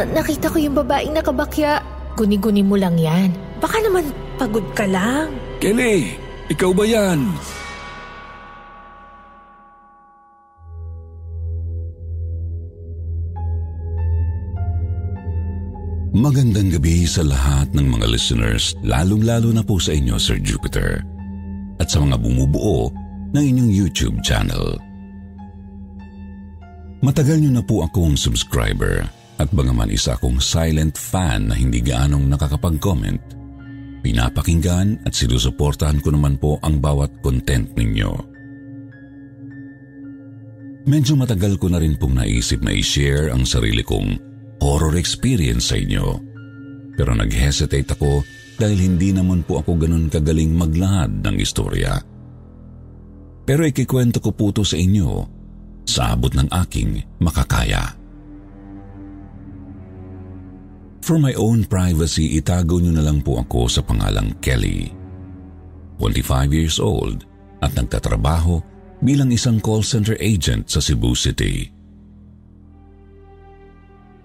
Na- nakita ko yung babaeng nakabakya. Guni-guni mo lang yan. Baka naman pagod ka lang. Kelly, ikaw ba yan? Magandang gabi sa lahat ng mga listeners, lalong-lalo na po sa inyo, Sir Jupiter, at sa mga bumubuo ng inyong YouTube channel. Matagal niyo na po akong subscriber at bagaman isa akong silent fan na hindi gaanong nakakapag-comment, pinapakinggan at sinusuportahan ko naman po ang bawat content ninyo. Medyo matagal ko na rin pong naisip na i-share ang sarili kong horror experience sa inyo. Pero nag-hesitate ako dahil hindi naman po ako ganun kagaling maglahad ng istorya. Pero ikikwento ko po to sa inyo sa abot ng aking makakaya. For my own privacy, itago niyo na lang po ako sa pangalang Kelly. 25 years old at nagtatrabaho bilang isang call center agent sa Cebu City.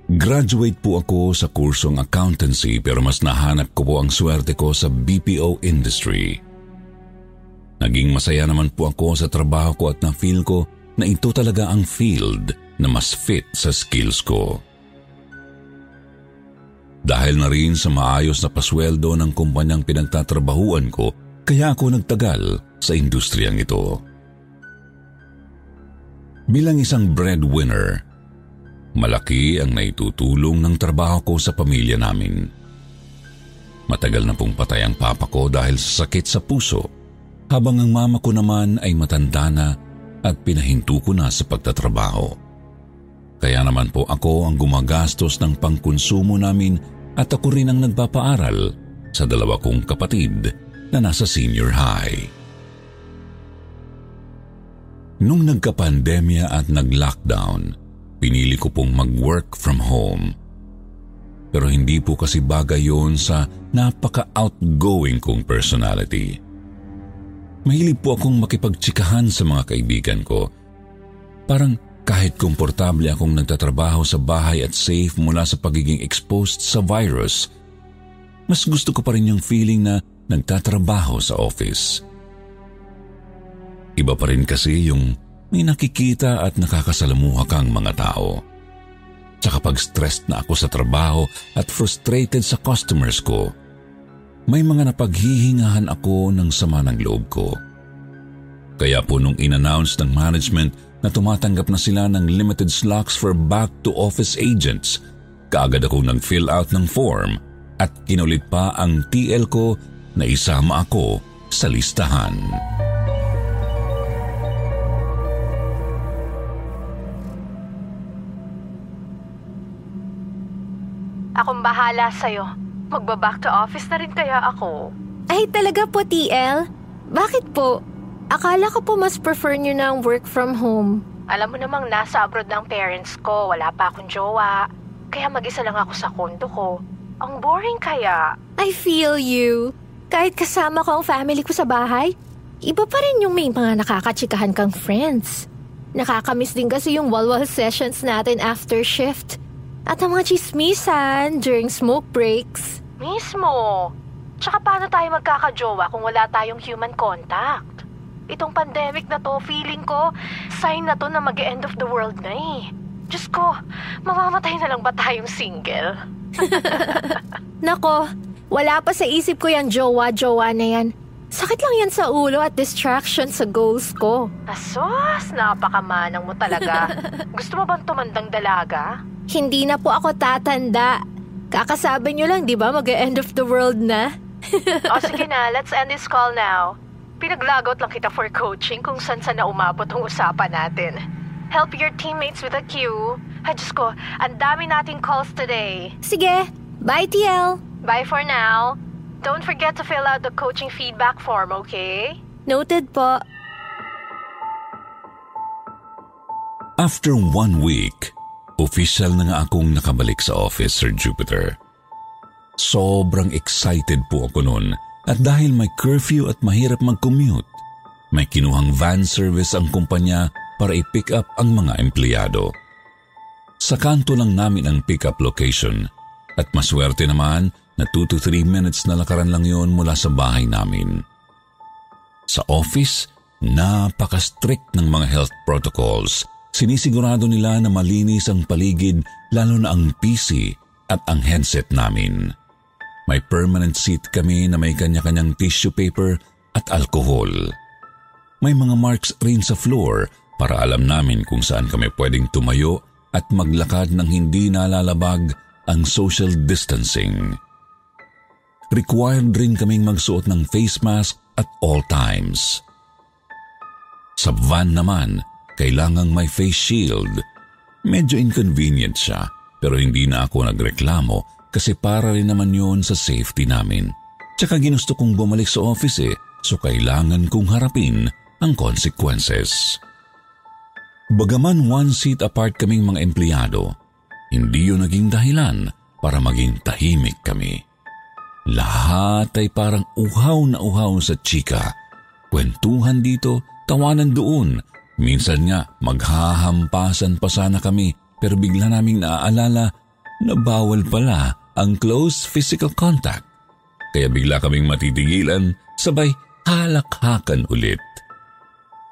Graduate po ako sa kursong accountancy pero mas nahanap ko po ang swerte ko sa BPO industry. Naging masaya naman po ako sa trabaho ko at na-feel ko na ito talaga ang field na mas fit sa skills ko. Dahil na rin sa maayos na pasweldo ng kumpanyang pinagtatrabahuan ko, kaya ako nagtagal sa industriyang ito. Bilang isang breadwinner, malaki ang naitutulong ng trabaho ko sa pamilya namin. Matagal na pong patay ang papa ko dahil sa sakit sa puso, habang ang mama ko naman ay matanda na at pinahinto ko na sa pagtatrabaho. Kaya naman po ako ang gumagastos ng pangkonsumo namin at ako rin ang nagpapaaral sa dalawa kong kapatid na nasa senior high. Nung nagka-pandemya at nag-lockdown, pinili ko pong mag-work from home. Pero hindi po kasi bagay yon sa napaka-outgoing kong personality. Mahilig po akong makipagtsikahan sa mga kaibigan ko. Parang kahit komportable akong nagtatrabaho sa bahay at safe mula sa pagiging exposed sa virus, mas gusto ko pa rin yung feeling na nagtatrabaho sa office. Iba pa rin kasi yung may nakikita at nakakasalamuha kang mga tao. Tsaka pag stressed na ako sa trabaho at frustrated sa customers ko, may mga napaghihingahan ako ng sama ng loob ko. Kaya po nung in-announce ng management na tumatanggap na sila ng limited slots for back-to-office agents, kaagad akong nag-fill out ng form at kinulit pa ang TL ko na isama ako sa listahan. Akong bahala sa'yo. Magba-back to office na rin kaya ako. Ay, talaga po, TL? Bakit po? Akala ko po mas prefer nyo ng work from home. Alam mo namang nasa abroad ng parents ko, wala pa akong jowa. Kaya mag-isa lang ako sa kondo ko. Ang boring kaya. I feel you. Kahit kasama ko ang family ko sa bahay, iba pa rin yung may mga nakakatsikahan kang friends. Nakakamiss din kasi yung walwal sessions natin after shift. At ang mga chismisan during smoke breaks. Mismo. Tsaka paano tayo magkakajowa kung wala tayong human contact? Itong pandemic na to, feeling ko, sign na to na mag-end of the world na eh. Diyos ko, mamamatay na lang ba tayong single? Nako, wala pa sa isip ko yung jowa-jowa na yan. Sakit lang yan sa ulo at distraction sa goals ko. Asos, napakamanang mo talaga. Gusto mo bang tumandang dalaga? Hindi na po ako tatanda. Kakasabi nyo lang, di ba, mag-end of the world na? o sige na, let's end this call now. Pinaglagot lang kita for coaching kung saan saan na umabot ang usapan natin. Help your teammates with a cue. Ay, Diyos ko, ang dami nating calls today. Sige, bye TL. Bye for now. Don't forget to fill out the coaching feedback form, okay? Noted po. After one week, official na nga akong nakabalik sa office, Sir Jupiter. Sobrang excited po ako noon at dahil may curfew at mahirap mag-commute, may kinuhang van service ang kumpanya para i-pick up ang mga empleyado. Sa kanto lang namin ang pick-up location at maswerte naman na 2 to 3 minutes na lakaran lang yon mula sa bahay namin. Sa office, napaka-strict ng mga health protocols. Sinisigurado nila na malinis ang paligid lalo na ang PC at ang headset namin. May permanent seat kami na may kanya-kanyang tissue paper at alcohol. May mga marks rin sa floor para alam namin kung saan kami pwedeng tumayo at maglakad ng hindi nalalabag ang social distancing. Required rin kaming magsuot ng face mask at all times. Sa van naman, kailangang may face shield. Medyo inconvenient siya pero hindi na ako nagreklamo kasi para rin naman yun sa safety namin. Tsaka ginusto kong bumalik sa office eh, so kailangan kong harapin ang consequences. Bagaman one seat apart kaming mga empleyado, hindi yun naging dahilan para maging tahimik kami. Lahat ay parang uhaw na uhaw sa chika. Kwentuhan dito, tawanan doon. Minsan nga maghahampasan pa sana kami pero bigla naming naaalala na bawal pala ang close physical contact. Kaya bigla kaming matitigilan, sabay halakhakan ulit.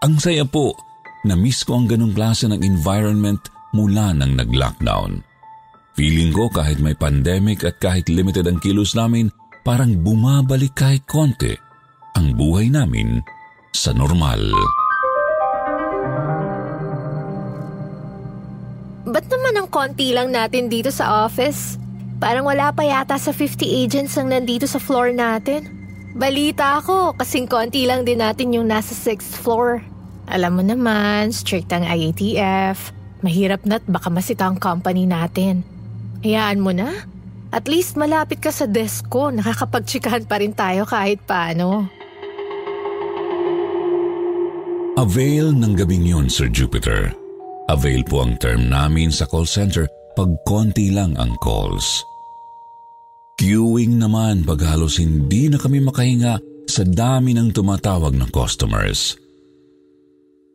Ang saya po, na-miss ko ang ganong klase ng environment mula nang nag-lockdown. Feeling ko kahit may pandemic at kahit limited ang kilos namin, parang bumabalik kahit konti ang buhay namin sa normal. Ba't naman ang konti lang natin dito sa office? Parang wala pa yata sa 50 agents ang nandito sa floor natin. Balita ako, kasing konti lang din natin yung nasa 6th floor. Alam mo naman, strict ang IATF. Mahirap na't baka masita ang company natin. Hayaan mo na. At least malapit ka sa desk ko, nakakapagtsikahan pa rin tayo kahit paano. Avail ng gabing yun, Sir Jupiter. Avail po ang term namin sa call center pag konti lang ang calls. Queuing naman pag halos hindi na kami makahinga sa dami ng tumatawag ng customers.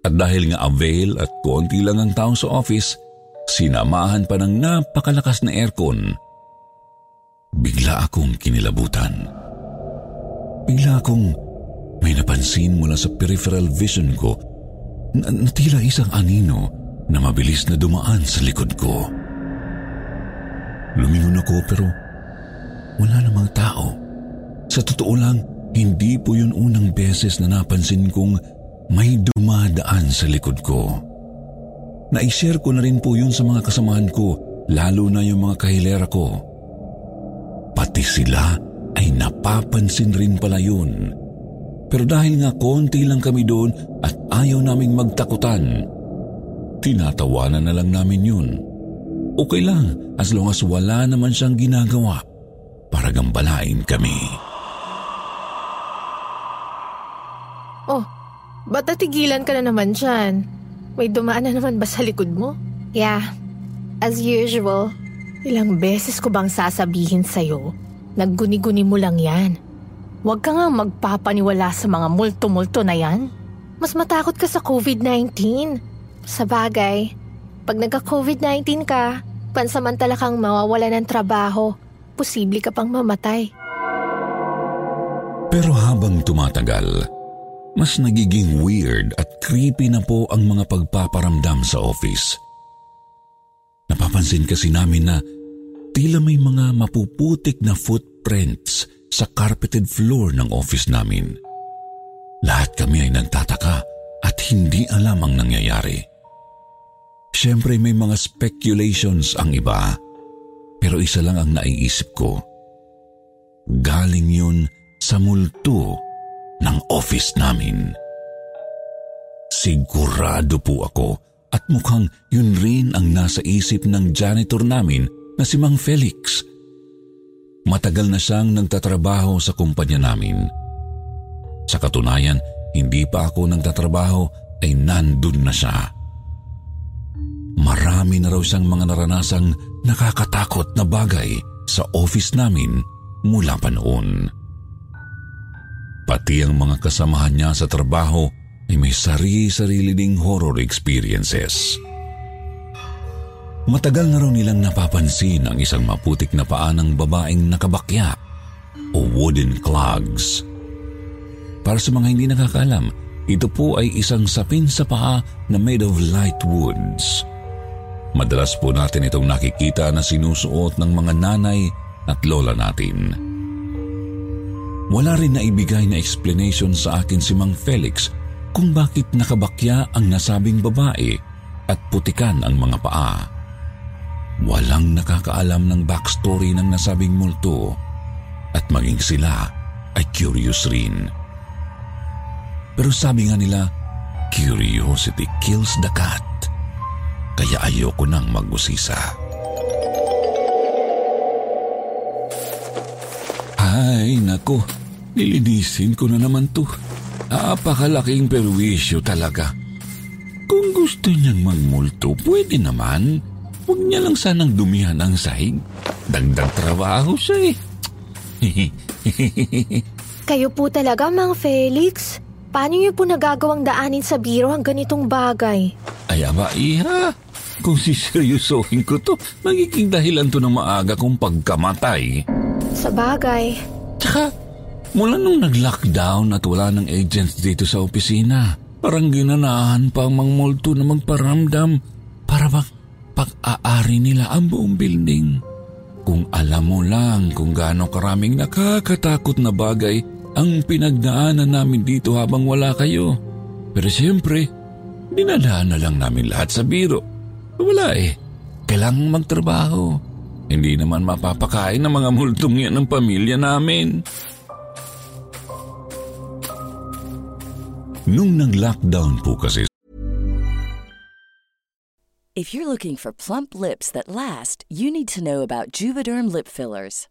At dahil nga avail at konti lang ang tao sa office, sinamahan pa ng napakalakas na aircon. Bigla akong kinilabutan. Bigla akong may napansin mula sa peripheral vision ko na, na tila isang anino na mabilis na dumaan sa likod ko. Lumingon ako pero wala namang tao. Sa totoo lang, hindi po yun unang beses na napansin kong may dumadaan sa likod ko. Na-share ko na rin po yun sa mga kasamahan ko, lalo na yung mga kahilera ko. Pati sila ay napapansin rin pala yun. Pero dahil nga konti lang kami doon at ayaw naming magtakutan, tinatawanan na lang namin yun. Okay lang as long as wala naman siyang ginagawa para gambalain kami. Oh, ba't natigilan ka na naman dyan? May dumaan na naman ba sa likod mo? Yeah, as usual. Ilang beses ko bang sasabihin sa'yo, nagguni-guni mo lang yan. Huwag ka nga magpapaniwala sa mga multo-multo na yan. Mas matakot ka sa COVID-19. Sa bagay, pag nagka-COVID-19 ka, pansamantala kang mawawala ng trabaho posible ka pang mamatay. Pero habang tumatagal, mas nagiging weird at creepy na po ang mga pagpaparamdam sa office. Napapansin kasi namin na tila may mga mapuputik na footprints sa carpeted floor ng office namin. Lahat kami ay nagtataka at hindi alam ang nangyayari. Siyempre may mga speculations ang iba pero isa lang ang naiisip ko. Galing yun sa multo ng office namin. Sigurado po ako at mukhang yun rin ang nasa isip ng janitor namin na si Mang Felix. Matagal na siyang nagtatrabaho sa kumpanya namin. Sa katunayan, hindi pa ako nagtatrabaho ay nandun na siya. Marami na raw siyang mga naranasang nakakatakot na bagay sa office namin mula pa noon. Pati ang mga kasamahan niya sa trabaho ay may sarili-sarili ding horror experiences. Matagal na raw nilang napapansin ang isang maputik na paa ng babaeng nakabakya o wooden clogs. Para sa mga hindi nakakalam, ito po ay isang sapin sa paa na made of light woods. Madalas po natin itong nakikita na sinusuot ng mga nanay at lola natin. Wala rin na ibigay na explanation sa akin si Mang Felix kung bakit nakabakya ang nasabing babae at putikan ang mga paa. Walang nakakaalam ng backstory ng nasabing multo at maging sila ay curious rin. Pero sabi nga nila, curiosity kills the cat. Kaya ayoko nang mag-usisa. Ay, nako. Nilinisin ko na naman to. Apakalaking perwisyo talaga. Kung gusto niyang magmulto, pwede naman. Huwag niya lang sanang dumihan ang sahig. Dagdag trabaho siya eh. Kayo po talaga, Mang Felix. Paano niyo po nagagawang daanin sa biro ang ganitong bagay? Ay, aba, iha. Kung siseryosohin ko to, magiging dahilan to ng maaga kong pagkamatay. Sa bagay. Tsaka, mula nung nag-lockdown at wala ng agents dito sa opisina, parang ginanahan pa ang mga multo na magparamdam para bang pag-aari nila ang buong building. Kung alam mo lang kung gaano karaming nakakatakot na bagay ang pinagdaanan namin dito habang wala kayo. Pero siyempre, dinadaan na lang namin lahat sa biro. Wala eh. Kailangang magtrabaho. Hindi naman mapapakain ng mga multong yan ng pamilya namin. Nung nag-lockdown po kasi If you're looking for plump lips that last, you need to know about Juvederm lip fillers.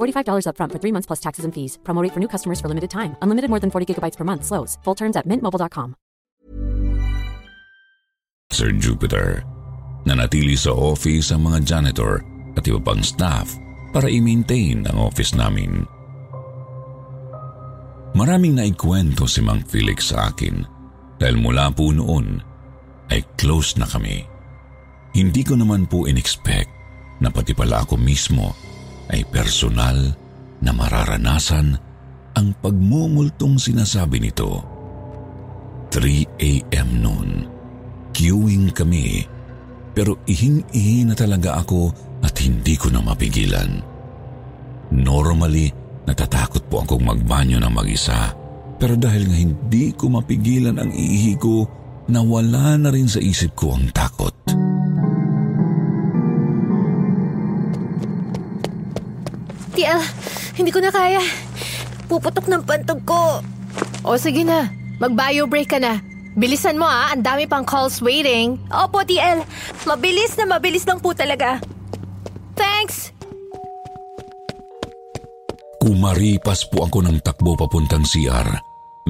$45 upfront for three months plus taxes and fees. Promo rate for new customers for limited time. Unlimited more than 40 gigabytes per month. Slows. Full terms at mintmobile.com. Sir Jupiter, nanatili sa office ang mga janitor at iba pang staff para i-maintain ang office namin. Maraming naikwento si Mang Felix sa akin dahil mula po noon ay close na kami. Hindi ko naman po in-expect na pati pala ako mismo ay personal na mararanasan ang pagmumultong sinasabi nito. 3 a.m. noon. Queuing kami pero ihing-ihi na talaga ako at hindi ko na mapigilan. Normally, natatakot po akong magbanyo ng mag-isa Pero dahil nga hindi ko mapigilan ang iihi ko, nawala na rin sa isip ko ang takot. TL, hindi ko na kaya. Puputok ng pantog ko. O sige na, mag-bio break ka na. Bilisan mo ah, ang dami pang calls waiting. Opo, TL. Mabilis na mabilis lang po talaga. Thanks! Kumaripas po ako ng takbo papuntang CR.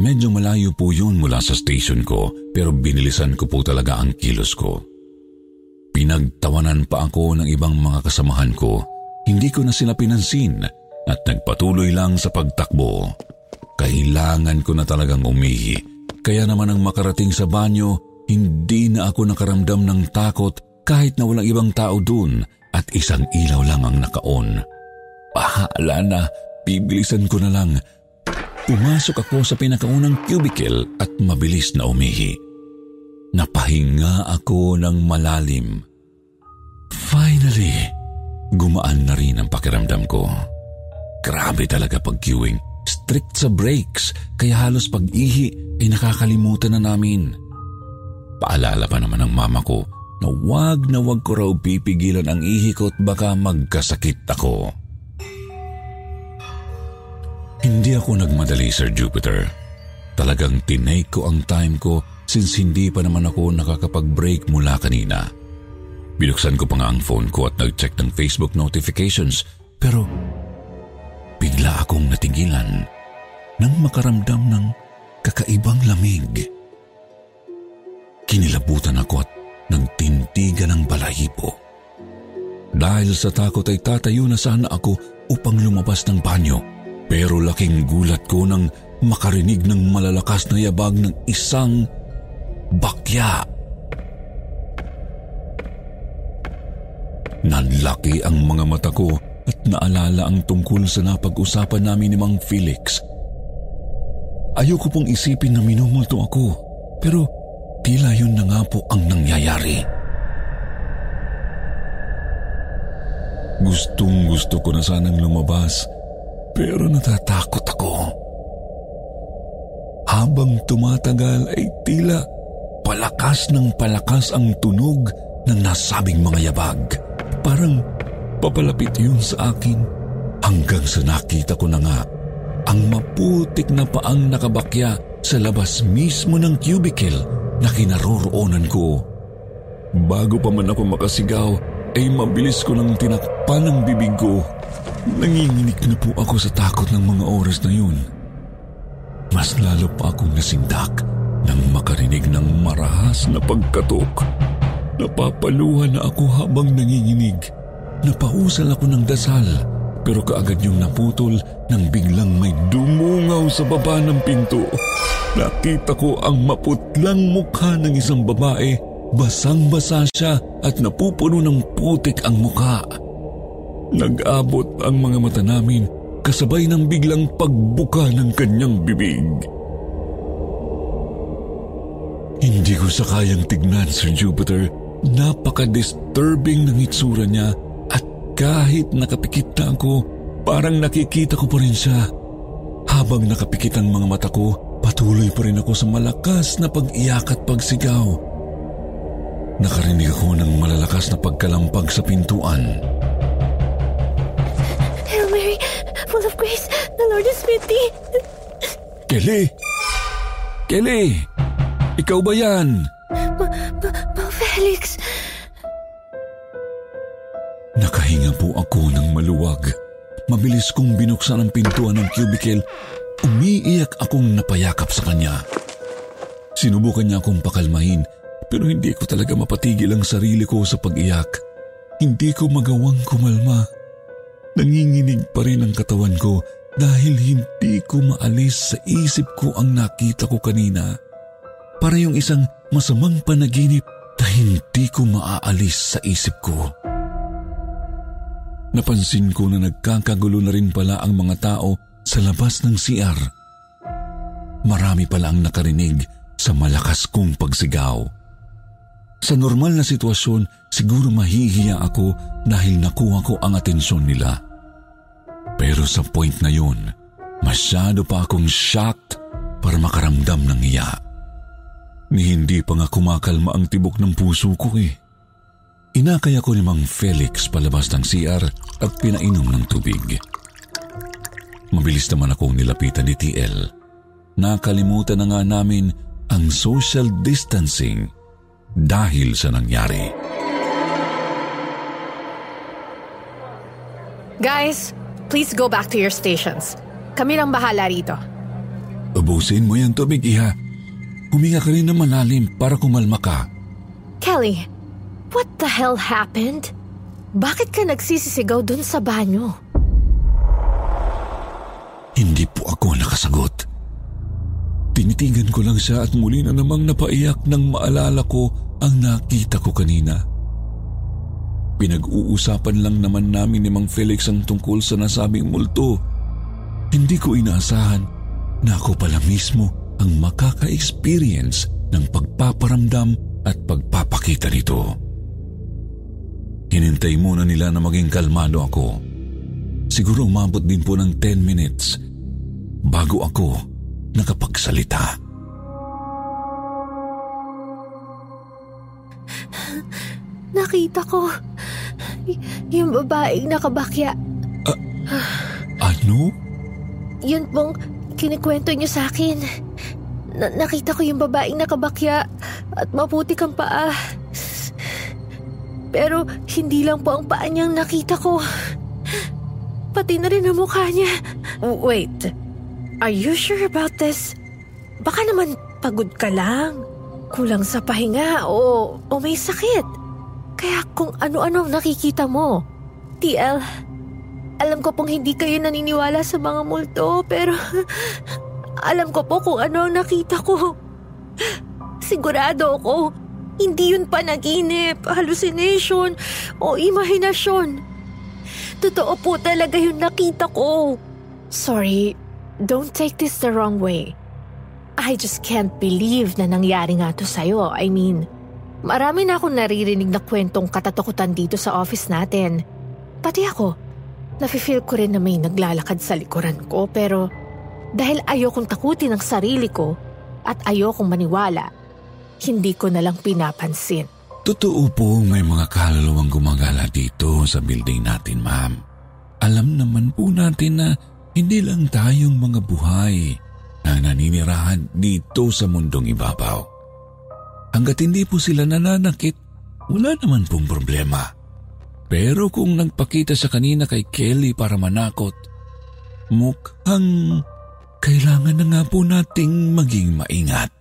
Medyo malayo po yun mula sa station ko pero binilisan ko po talaga ang kilos ko. Pinagtawanan pa ako ng ibang mga kasamahan ko. Hindi ko na sila pinansin at nagpatuloy lang sa pagtakbo. Kailangan ko na talagang umihi. Kaya naman ang makarating sa banyo, hindi na ako nakaramdam ng takot kahit na walang ibang tao dun at isang ilaw lang ang nakaon. Bahala na, bibilisan ko na lang. Pumasok ako sa pinakaunang cubicle at mabilis na umihi. Napahinga ako ng malalim. Finally, gumaan na rin ang pakiramdam ko. Grabe talaga pag-queuing. Strict sa breaks, kaya halos pag-ihi ay nakakalimutan na namin. Paalala pa naman ng mama ko na wag na wag ko raw pipigilan ang ihi ko at baka magkasakit ako. Hindi ako nagmadali, Sir Jupiter. Talagang tinake ko ang time ko since hindi pa naman ako nakakapag-break mula kanina. Binuksan ko pa nga ang phone ko at nag-check ng Facebook notifications pero bigla akong natigilan nang makaramdam ng kakaibang lamig. Kinilabutan ako at nagtintigan ng balahibo. Dahil sa takot ay tatayo na sana ako upang lumabas ng banyo. Pero laking gulat ko nang makarinig ng malalakas na yabag ng isang bakya. Nanlaki ang mga mata ko at naalala ang tungkol sa napag-usapan namin ni Mang Felix. Ayoko pong isipin na minumulto ako, pero tila yun na nga po ang nangyayari. Gustong gusto ko na sanang lumabas, pero natatakot ako. Habang tumatagal ay tila palakas ng palakas ang tunog ng nasabing mga yabag. Parang papalapit yun sa akin hanggang sa nakita ko na nga ang maputik na paang nakabakya sa labas mismo ng cubicle na kinaroroonan ko. Bago pa man ako makasigaw, ay mabilis ko nang tinakpan ang bibig ko. Nanginginig na po ako sa takot ng mga oras na yun. Mas lalo pa akong nasindak nang makarinig ng marahas na pagkatok. Napapaluhan na ako habang nanginginig. Napausal ako ng dasal pero kaagad yung naputol nang biglang may dumungaw sa baba ng pinto. Nakita ko ang maputlang mukha ng isang babae. Basang-basa siya at napupuno ng putik ang mukha. Nag-abot ang mga mata namin kasabay ng biglang pagbuka ng kanyang bibig. Hindi ko sa kayang tignan, Sir Jupiter. Napaka-disturbing ng itsura niya at kahit nakapikit na ako, parang nakikita ko pa rin siya. Habang nakapikit ang mga mata ko, patuloy pa rin ako sa malakas na pag-iyak at pagsigaw. Nakarinig ako ng malalakas na pagkalampag sa pintuan. Hail Mary, full of grace, the Lord is with thee. Kelly! Kelly! Ikaw ba yan? Felix, Nakahinga po ako ng maluwag. Mabilis kong binuksan ang pintuan ng cubicle. Umiiyak akong napayakap sa kanya. Sinubukan niya akong pakalmahin pero hindi ko talaga mapatigil ang sarili ko sa pag-iyak. Hindi ko magawang kumalma. Nanginginig pa rin ang katawan ko dahil hindi ko maalis sa isip ko ang nakita ko kanina. Para yung isang masamang panaginip na hindi ko maaalis sa isip ko. Napansin ko na nagkakagulo na rin pala ang mga tao sa labas ng CR. Marami pala ang nakarinig sa malakas kong pagsigaw. Sa normal na sitwasyon, siguro mahihiya ako dahil nakuha ko ang atensyon nila. Pero sa point na yun, masyado pa akong shocked para makaramdam ng hiya. Ni hindi pa nga kumakalma ang tibok ng puso ko eh. Inakay ako ni Mang Felix palabas ng CR at pinainom ng tubig. Mabilis naman akong nilapitan ni TL. Nakalimutan na nga namin ang social distancing dahil sa nangyari. Guys, please go back to your stations. Kami nang bahala rito. Ubusin mo yan tubig, iha. Huminga ka rin ng malalim para kumalma ka. Kelly, what the hell happened? Bakit ka nagsisisigaw dun sa banyo? Hindi po ako nakasagot. Tinitigan ko lang siya at muli na namang napaiyak nang maalala ko ang nakita ko kanina. Pinag-uusapan lang naman namin ni Mang Felix ang tungkol sa nasabing multo. Hindi ko inaasahan na ako pala mismo ang makaka-experience ng pagpaparamdam at pagpapakita nito. Hinintay muna nila na maging kalmado ako. Siguro umabot din po ng 10 minutes bago ako nakapagsalita. Nakita ko. Y- yung babaeng nakabakya. Ano? Yun pong kinikwento niyo sa akin. Na- nakita ko yung babaeng nakabakya at maputi kang paa. Pero hindi lang po ang paa niyang nakita ko. Pati na rin ang mukha niya. Wait, are you sure about this? Baka naman pagod ka lang. Kulang sa pahinga o, o may sakit. Kaya kung ano-ano ang nakikita mo. TL, alam ko pong hindi kayo naniniwala sa mga multo, pero alam ko po kung ano ang nakita ko. Sigurado ako, hindi yun panaginip, hallucination, o imahinasyon. Totoo po talaga yung nakita ko. Sorry, don't take this the wrong way. I just can't believe na nangyari nga to sa'yo. I mean, marami na akong naririnig na kwentong katatakutan dito sa office natin. Pati ako, nafe-feel ko rin na may naglalakad sa likuran ko pero dahil ayokong takutin ang sarili ko at ayokong maniwala, hindi ko na lang pinapansin. Totoo po may mga kaluluwang gumagala dito sa building natin, ma'am. Alam naman po natin na hindi lang tayong mga buhay na naninirahan dito sa mundong ibabaw. Hanggat hindi po sila nananakit, wala naman pong problema. Pero kung nagpakita sa kanina kay Kelly para manakot, mukhang kailangan na nga po nating maging maingat.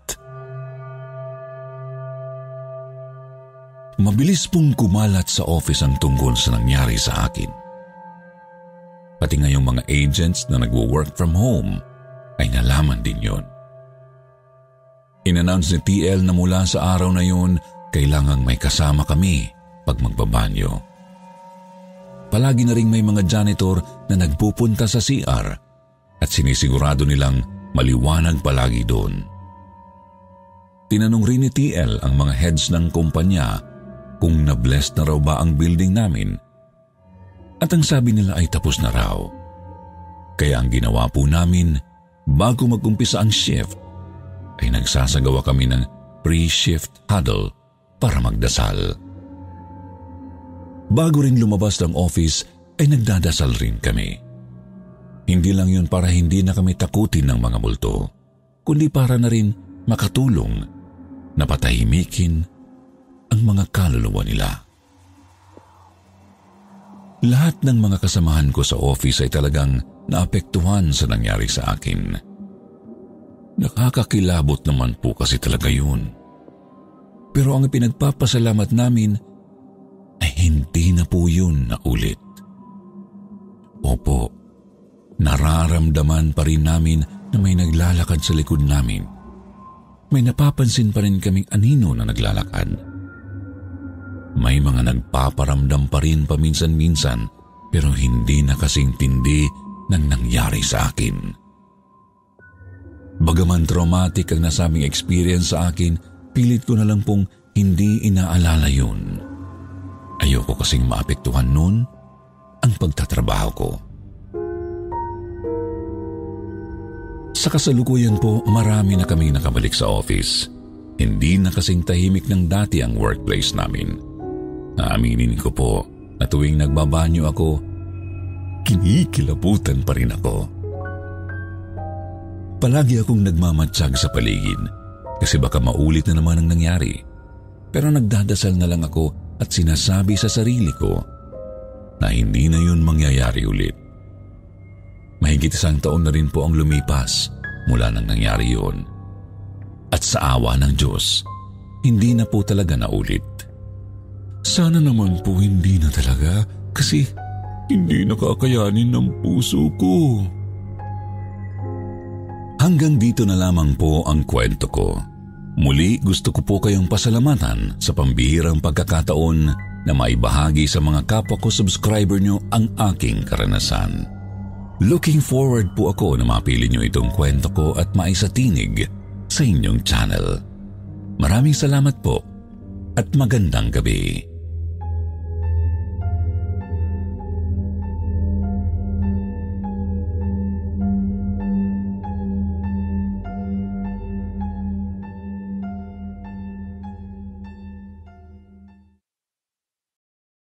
Mabilis pong kumalat sa office ang tungkol sa nangyari sa akin. Pati ngayong mga agents na nagwo-work from home ay nalaman din yon. Inannounce ni TL na mula sa araw na yun, kailangang may kasama kami pag magbabanyo. Palagi na ring may mga janitor na nagpupunta sa CR at sinisigurado nilang maliwanag palagi doon. Tinanong rin ni TL ang mga heads ng kumpanya kung na-bless na raw ba ang building namin. At ang sabi nila ay tapos na raw. Kaya ang ginawa po namin, bago mag-umpisa ang shift, ay nagsasagawa kami ng pre-shift huddle para magdasal. Bago rin lumabas ng office, ay nagdadasal rin kami. Hindi lang yun para hindi na kami takutin ng mga multo, kundi para na rin makatulong na patahimikin ang mga kaluluwa nila. Lahat ng mga kasamahan ko sa office ay talagang naapektuhan sa nangyari sa akin. Nakakakilabot naman po kasi talaga yun. Pero ang pinagpapasalamat namin ay hindi na po yun na ulit. Opo, nararamdaman pa rin namin na may naglalakad sa likod namin. May napapansin pa rin kaming anino na naglalakad. May mga nagpaparamdam pa rin paminsan-minsan pero hindi na kasing tindi ng nangyari sa akin. Bagaman traumatic ang nasabing experience sa akin, pilit ko na lang pong hindi inaalala yun. Ayoko kasing maapektuhan nun ang pagtatrabaho ko. Sa kasalukuyan po, marami na kami nakabalik sa office. Hindi na kasing tahimik ng dati ang workplace namin. Naaminin ko po na tuwing nagbabanyo ako, kinikilabutan pa rin ako. Palagi akong nagmamatsyag sa paligid kasi baka maulit na naman ang nangyari. Pero nagdadasal na lang ako at sinasabi sa sarili ko na hindi na yun mangyayari ulit. Mahigit isang taon na rin po ang lumipas mula nang nangyari yun. At sa awa ng Diyos, hindi na po talaga naulit. Sana naman po hindi na talaga kasi hindi nakakayanin ng puso ko. Hanggang dito na lamang po ang kwento ko. Muli gusto ko po kayong pasalamatan sa pambihirang pagkakataon na maibahagi sa mga kapwa ko subscriber nyo ang aking karanasan. Looking forward po ako na mapili nyo itong kwento ko at maisatinig sa inyong channel. Maraming salamat po at magandang gabi.